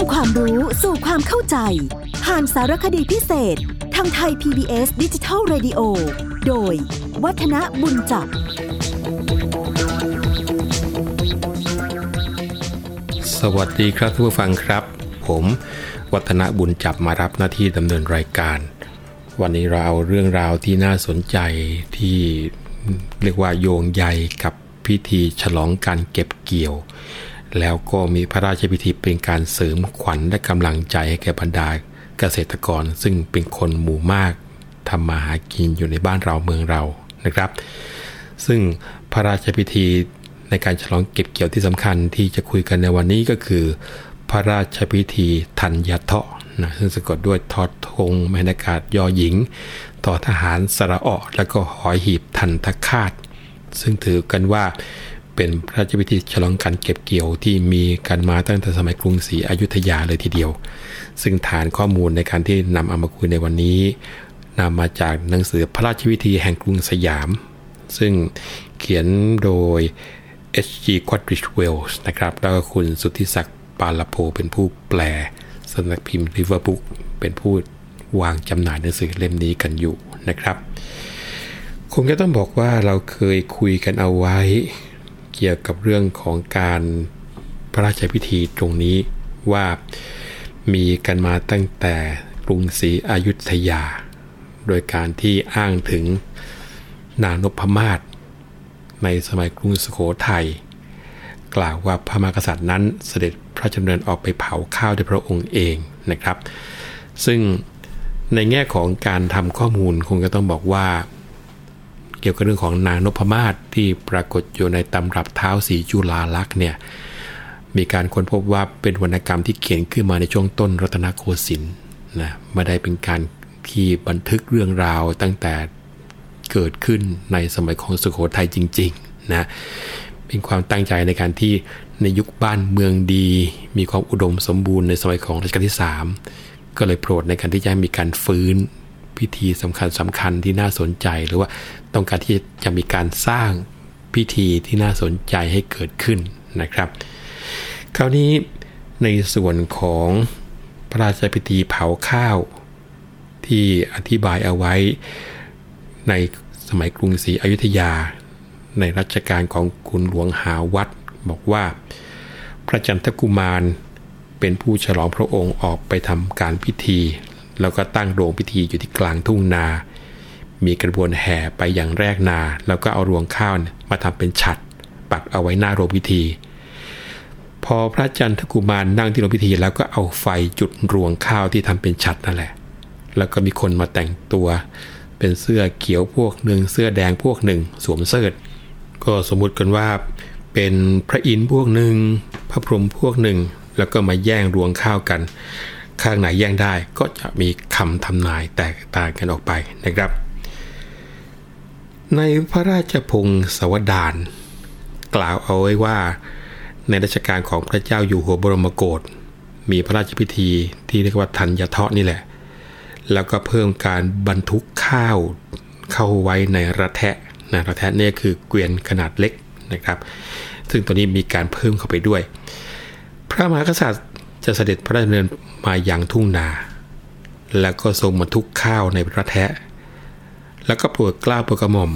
ำความรู้สู่ความเข้าใจ ผ่านสารคดีพิเศษ ทางไทย PBS ดิจิทัล Radio โดย วัฒนบุญจับ สวัสดีครับทุกผู้ฟังครับ ผมวัฒนบุญจับมารับหน้าที่ดำเนินรายการ วันนี้เราเอาเรื่องราวที่น่าสนใจที่เรียกว่าโยงใยกับพิธีฉลองการเก็บเกี่ยว แล้วก็มีพระราชพิธีเป็นการเสริมขวัญและกำลังใจให้แก่บรรดาเกษตรกรซึ่งเป็นคนหมู่มากทำมาหากินอยู่ในบ้านเราเมืองเรานะครับ ซึ่งพระราชพิธีในการฉลองเก็บเกี่ยวที่สำคัญที่จะคุยกันในวันนี้ก็คือ พระราชพิธีธัญเทาะนะซึ่งสะกดด้วยทอทงแมนากาศยอหญิงทอทหารสระออแล้วก็หอยหีบทันทคาต ซึ่งถือกันว่า เป็นพระราชพิธีฉลองการเก็บเกี่ยวที่มีกันมาตั้งแต่สมัยกรุงศรีอยุธยาเลยทีเดียว ซึ่งฐานข้อมูลในการที่นำเอามาคุยในวันนี้นำมาจากหนังสือพระราชพิธีแห่งกรุงสยาม ซึ่งเขียนโดย H.G. Quadrich Wells นะครับแล้วก็คุณสุทธิศักดิ์ปาลโพเป็นผู้แปลสำนักพิมพ์ River Book เป็นผู้วางจำหน่ายหนังสือเล่มนี้กันอยู่นะครับคงจะต้องบอกว่าเราเคยคุยกันเอาไว้ เกี่ยวกับเรื่องของการพระราชพิธีตรงนี้ว่ามีกันมาตั้งแต่กรุงศรีอยุธยา โดยการที่อ้างถึงนางนพมาศในสมัยกรุงสุโขทัยกล่าวว่าพระมหากษัตริย์นั้นเสด็จพระราชดำเนินออกไปเผาข้าวด้วยพระองค์เองนะครับ ซึ่งในแง่ของการทำข้อมูลคงจะต้องบอกว่า เกี่ยวกับเรื่องของนางนพมาศที่ปรากฏอยู่ในตำรับเท้าสีจุลาลักษณ์เนี่ยมีการค้นพบว่าเป็นวรรณกรรมที่เขียนขึ้นมาในช่วงต้นรัตนโกสินทร์นะไม่ได้เป็นการที่บันทึกเรื่องราวตั้งแต่เกิดขึ้นในสมัยของสุโขทัยจริงๆนะเป็นความตั้งใจในการที่ในยุคบ้านเมืองดี มีความอุดมสมบูรณ์ในสมัยของรัชกาลที่ 3 ก็เลยโปรดในการที่จะมีการฟื้น พิธีสำคัญสำคัญที่น่าสนใจ หรือว่าต้องการที่จะมีการสร้างพิธีที่น่าสนใจให้เกิดขึ้นนะครับ คราวนี้ในส่วนของพระราชพิธีเผาข้าว ที่อธิบายเอาไว้ในสมัยกรุงศรีอยุธยา ในรัชกาลของคุณหลวงหาวัด บอกว่า พระจันทกุมารเป็นผู้ฉลองพระองค์ออกไปทำการพิธี แล้วก็ตั้งโรงพิธีอยู่ที่กลางทุ่งนา มีกระบวนแห่ไปอย่างแรกนา แล้วก็เอารวงข้าวมาทำเป็นฉัดปักเอาไว้หน้าโรงพิธี พอพระจันทกุมารนั่งที่โรงพิธีแล้วก็เอาไฟจุดรวงข้าวที่ทำเป็นฉัดนั่นแหละ แล้วก็มีคนมาแต่งตัว เป็นเสื้อเขียวพวกหนึ่งเสื้อแดงพวกหนึ่ง สวมเสื้อก็สมมุติกันว่าเป็นพระอินทร์พวกหนึ่งพระพรหมพวกหนึ่ง แล้วก็มาแย่งรวงข้าวกัน ข้างไหนแย่งได้ก็จะมีคำทำนายแตกต่างกันออกไปนะครับ ในพระราชพงศาวดารกล่าวเอาไว้ว่า ในรัชกาลของพระเจ้าอยู่หัวบรมโกศมีพระราชพิธีที่เรียกว่าทัญญเทาะนี่แหละ แล้วก็เพิ่มการบรรทุกข้าวเข้าไว้ในระแทะนะระแทะนี่คือเกวียนขนาดเล็กนะครับ ซึ่งตัวนี้มีการเพิ่มเข้าไปด้วย พระมหากษัตริย์ จะเสด็จพระราชดำเนินมาอย่างทุ่งนา แล้วก็ทรงบรรทุกข้าวในพระแทะ แล้วก็โปรดกล้าโปรดกระหม่อม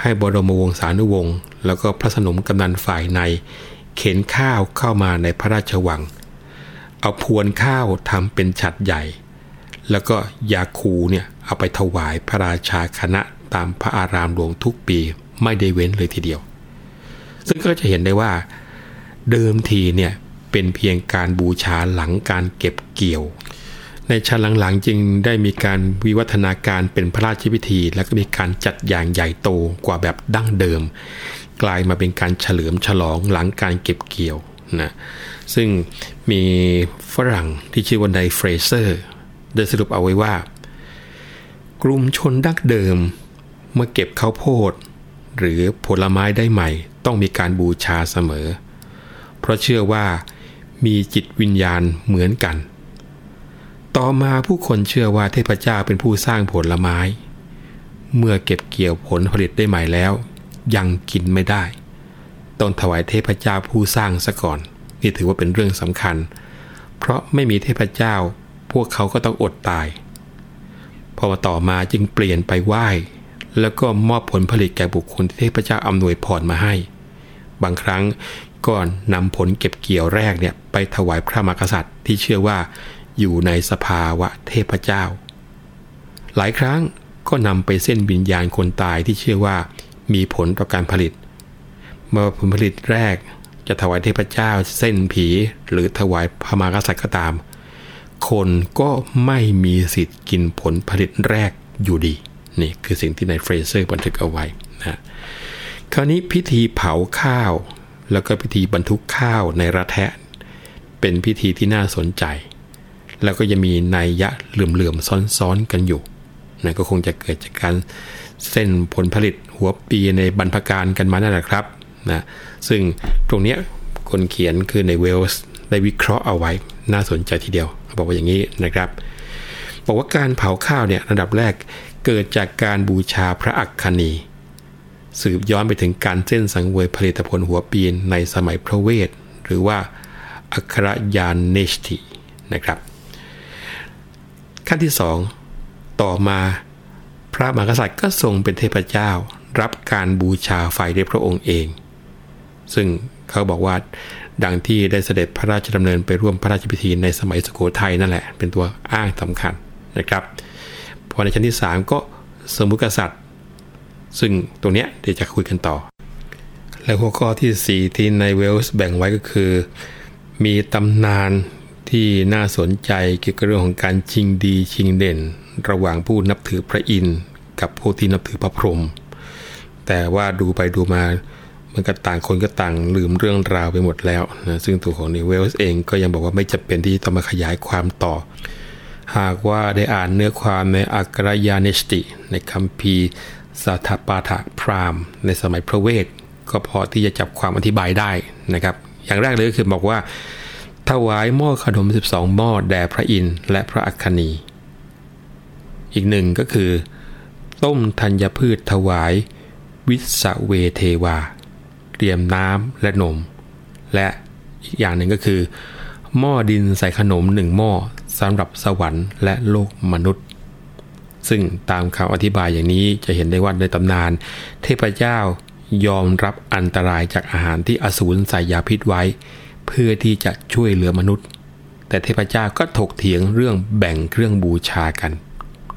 ให้บรมวงศานุวงศ์แล้วก็พระสนมกำนันฝ่ายใน เข็นข้าวเข้ามาในพระราชวัง เอาพวนข้าวทำเป็นฉัดใหญ่ แล้วก็ยาคูเนี่ยเอาไปถวายพระราชาคณะตามพระอารามหลวงทุกปีไม่ได้เว้นเลยทีเดียว ซึ่งก็จะเห็นได้ว่าเดิมทีเนี่ย เป็นเพียงการบูชาหลังการเก็บเกี่ยว ในชาหลังๆจึงได้มีการวิวัฒนาการเป็นพระราชพิธี แล้วก็มีการจัดอย่างใหญ่โตกว่าแบบดั้งเดิม กลายมาเป็นการเฉลิมฉลองหลังการเก็บเกี่ยวนะซึ่งมีฝรั่งที่ชื่อว่าไดเฟรเซอร์ได้สรุปเอาไว้ว่า กลุ่มชนดั้งเดิม เมื่อเก็บข้าวโพด หรือผลไม้ได้ใหม่ ต้องมีการบูชาเสมอ เพราะเชื่อว่า มีจิตวิญญาณเหมือนกัน ต่อมาผู้คนเชื่อว่าเทพเจ้าเป็นผู้สร้างผลไม้ เมื่อเก็บเกี่ยวผลผลิตได้ใหม่แล้ว ยังกินไม่ได้ ต้องถวายเทพเจ้าผู้สร้างซะก่อน นี่ถือว่าเป็นเรื่องสำคัญ เพราะไม่มีเทพเจ้า พวกเขาก็ต้องอดตาย พอมาต่อมาจึงเปลี่ยนไปไหว้แล้วก็มอบผลผลิตแก่บุคคลที่เทพเจ้าอำนวยพรมาให้ บางครั้ง ก็นำผลเก็บเกี่ยวแรกเนี่ยไปถวายพระมหากษัตริย์ที่เชื่อว่าอยู่ในสภาวะเทพเจ้า หลายครั้งก็นำไปเซ่นวิญญาณคนตายที่เชื่อว่ามีผลต่อการผลิต เมื่อผลผลิตแรกจะถวายเทพเจ้าเซ่นผีหรือถวายพระมหากษัตริย์ก็ตาม คนก็ไม่มีสิทธิ์กินผลผลิตแรกอยู่ดี นี่คือสิ่งที่นายเฟรเซอร์บันทึกเอาไว้นะคราวนี้พิธีเผาข้าว แล้วก็พิธีบรรทุกข้าวในระแทะ เป็นพิธีที่น่าสนใจ แล้วก็ยังมีนัยยะเหลื่อมๆซ้อนๆกันอยู่นะก็คงจะเกิดจากการเส้นผลผลิตหัวปีในบรรพการกันมานั่นแหละครับนะซึ่งตรงนี้คนเขียนคือในเวลส์ได้วิเคราะห์เอาไว้น่าสนใจทีเดียวบอกว่าอย่างนี้นะครับบอกว่าการเผาข้าวเนี่ยระดับแรกเกิดจากการบูชาพระอักคณี สืบย้อนไปถึงการเส้นสังเวยผลิตผลหัวปีนในสมัยพระเวท หรือว่าอัครยานเนชตินะครับ ขั้นที่สองต่อมาพระมหากษัตริย์ก็ทรงเป็นเทพเจ้า รับการบูชาไฟด้วยพระองค์เอง ซึ่งเขาบอกว่าดังที่ได้เสด็จพระราชดำเนินไปร่วมพระราชพิธีในสมัยสุโขทัยนั่นแหละ เป็นตัวอ้างสำคัญนะครับ พอในชั้นที่ 3 ก็สมุติกษัตริย์ ซึ่งตรงนี้ยเดี๋ยวจะคุยกันต่อ แล้วหัวข้อที่ 4 ที่ในเวลส์แบ่งไว้ก็คือ มีตำนานที่น่าสนใจเกี่ยวกับเรื่องของการชิงดีชิงเด่น ระหว่างผู้นับถือพระอินทร์กับผู้ที่นับถือพระพรหมแต่ว่าดูไปดูมามันก็ต่างคนก็ต่างลืมเรื่องราวไปหมดแล้วนะซึ่งตัวของนิเวลส์เองก็ยังบอกว่าไม่จำเป็นที่ต้องมาขยายความต่อ หากว่าได้อ่านเนื้อความในอักรยานิสติ ในคัมภีร์ สัทปาถะพรามในสมัยพระเวทก็พอที่จะจับความอธิบายได้นะครับ อย่างแรกเลยก็คือบอกว่าถวายหม้อขนม 12 หม้อแด่พระอินทร์และพระอัคคณีอีกหนึ่งก็คือ ต้มธัญพืชถวาย วิสเวเทวา เตรียมน้ำและนม และอีกอย่างหนึ่งก็คือ หม้อดินใส่ขนมหนึ่งหม้อสำหรับสวรรค์และโลกมนุษย์ ซึ่งตามคำอธิบายอย่างนี้จะเห็นได้ว่าในตำนาน เทพเจ้ายอมรับอันตรายจากอาหารที่อสูรใส่ยาพิษไว้ เพื่อที่จะช่วยเหลือมนุษย์ แต่เทพเจ้าก็ถกเถียงเรื่องแบ่งเครื่องบูชากัน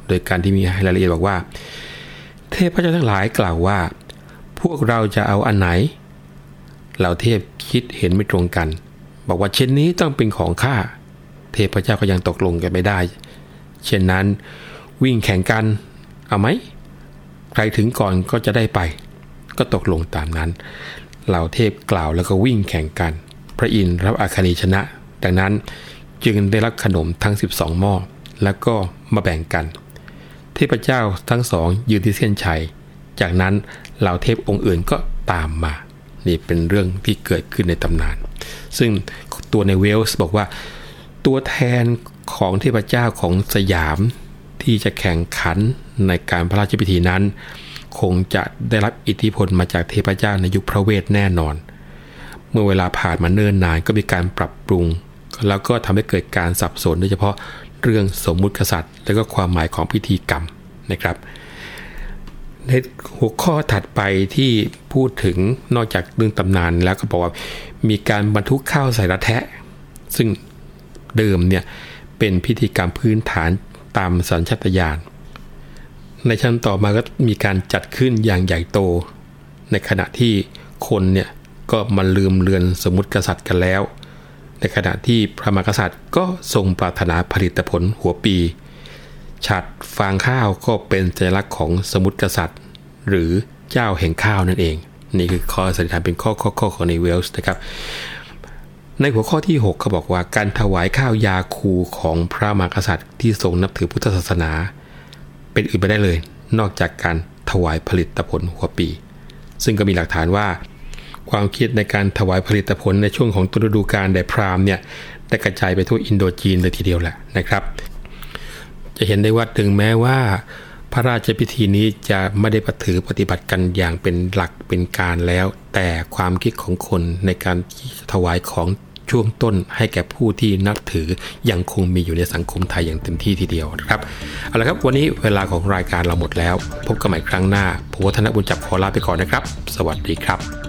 โดยการที่มีรายละเอียดบอกว่า เทพเจ้าทั้งหลายกล่าวว่า พวกเราจะเอาอันไหนเหล่าเทพคิดเห็นไม่ตรงกัน บอกว่าเช่นนี้ต้องเป็นของข้าเทพเจ้าก็ยังตกลงกันไม่ได้ เช่นนั้น วิ่งแข่งกัน เอาไหม ใครถึงก่อนก็จะได้ไป ก็ตกลงตามนั้นเหล่าเทพกล่าวแล้วก็วิ่งแข่งกัน พระอินทร์รับอาคานีชนะ ดังนั้นจึงได้รับขนมทั้ง 12 หม้อ แล้วก็มาแบ่งกัน เทพเจ้าทั้งสองยืนที่เส้นชัย จากนั้นเหล่าเทพองค์อื่นก็ตามมา นี่เป็นเรื่องที่เกิดขึ้นในตำนาน ซึ่งตัวในเวลส์บอกว่า ตัวแทนของเทพเจ้าของสยาม ที่จะแข่งขันในการพระราชพิธีนั้น คงจะได้รับอิทธิพลมาจากเทพเจ้าในยุคพระเวทแน่นอน เมื่อเวลาผ่านมาเนิ่นนานก็มีการปรับปรุง แล้วก็ทำให้เกิดการสับสนโดยเฉพาะเรื่องสมมุติกษัตริย์ และก็ความหมายของพิธีกรรมนะครับในหัวข้อถัดไปที่พูดถึงนอกจากเรื่องตำนานแล้วก็บอกว่ามีการบรรทุกข้าวใส่ระแทะ ซึ่งเดิมเนี่ยเป็นพิธีกรรมพื้นฐาน ตามสัญชาตญาณ ในชั้นต่อมาก็มีการจัดขึ้นอย่างใหญ่โต ในขณะที่คนเนี่ยก็มาลืมเลือนสมมติกษัตริย์กันแล้ว ในขณะที่พระมหากษัตริย์ก็ทรงปรารถนาผลิตผลหัวปี ฉัดฟางข้าวก็เป็นสัญลักษณ์ของสมุติกษัตริย์ หรือเจ้าแห่งข้าวนั่นเอง นี่คือข้อสันนิษฐานเป็นข้อข้อข้อของในเวลส์นะครับ ในหัวข้อที่ 6 เขาบอกว่าการถวายข้าวยาคูของพระมหากษัตริย์ที่ทรงนับถือพุทธศาสนา เป็นอื่นไปได้เลย นอกจากการถวายผลิตผลหัวปี ซึ่งก็มีหลักฐานว่า ความคิดในการถวายผลิตผลในช่วงของตุฤดูกาลแด่พราหมณ์เนี่ยได้กระจายไปทั่วอินโดจีนเลยทีเดียวแหละนะครับ จะเห็นได้ว่าถึงแม้ว่า พระราชพิธีนี้จะไม่ได้ปถือปฏิบัติกันอย่างเป็นหลักเป็นการแล้ว แต่ความคิดของคนในการถวายของ ช่วงต้นให้แก่ผู้ที่นับถือยังคงมีอยู่ในสังคมไทยอย่างเต็มที่ทีเดียวนะครับเอาละครับวันนี้เวลาของรายการเราหมดแล้ว พบกันใหม่ครั้งหน้าผมวัฒนบุญจับขอลาไปก่อนนะครับ สวัสดีครับ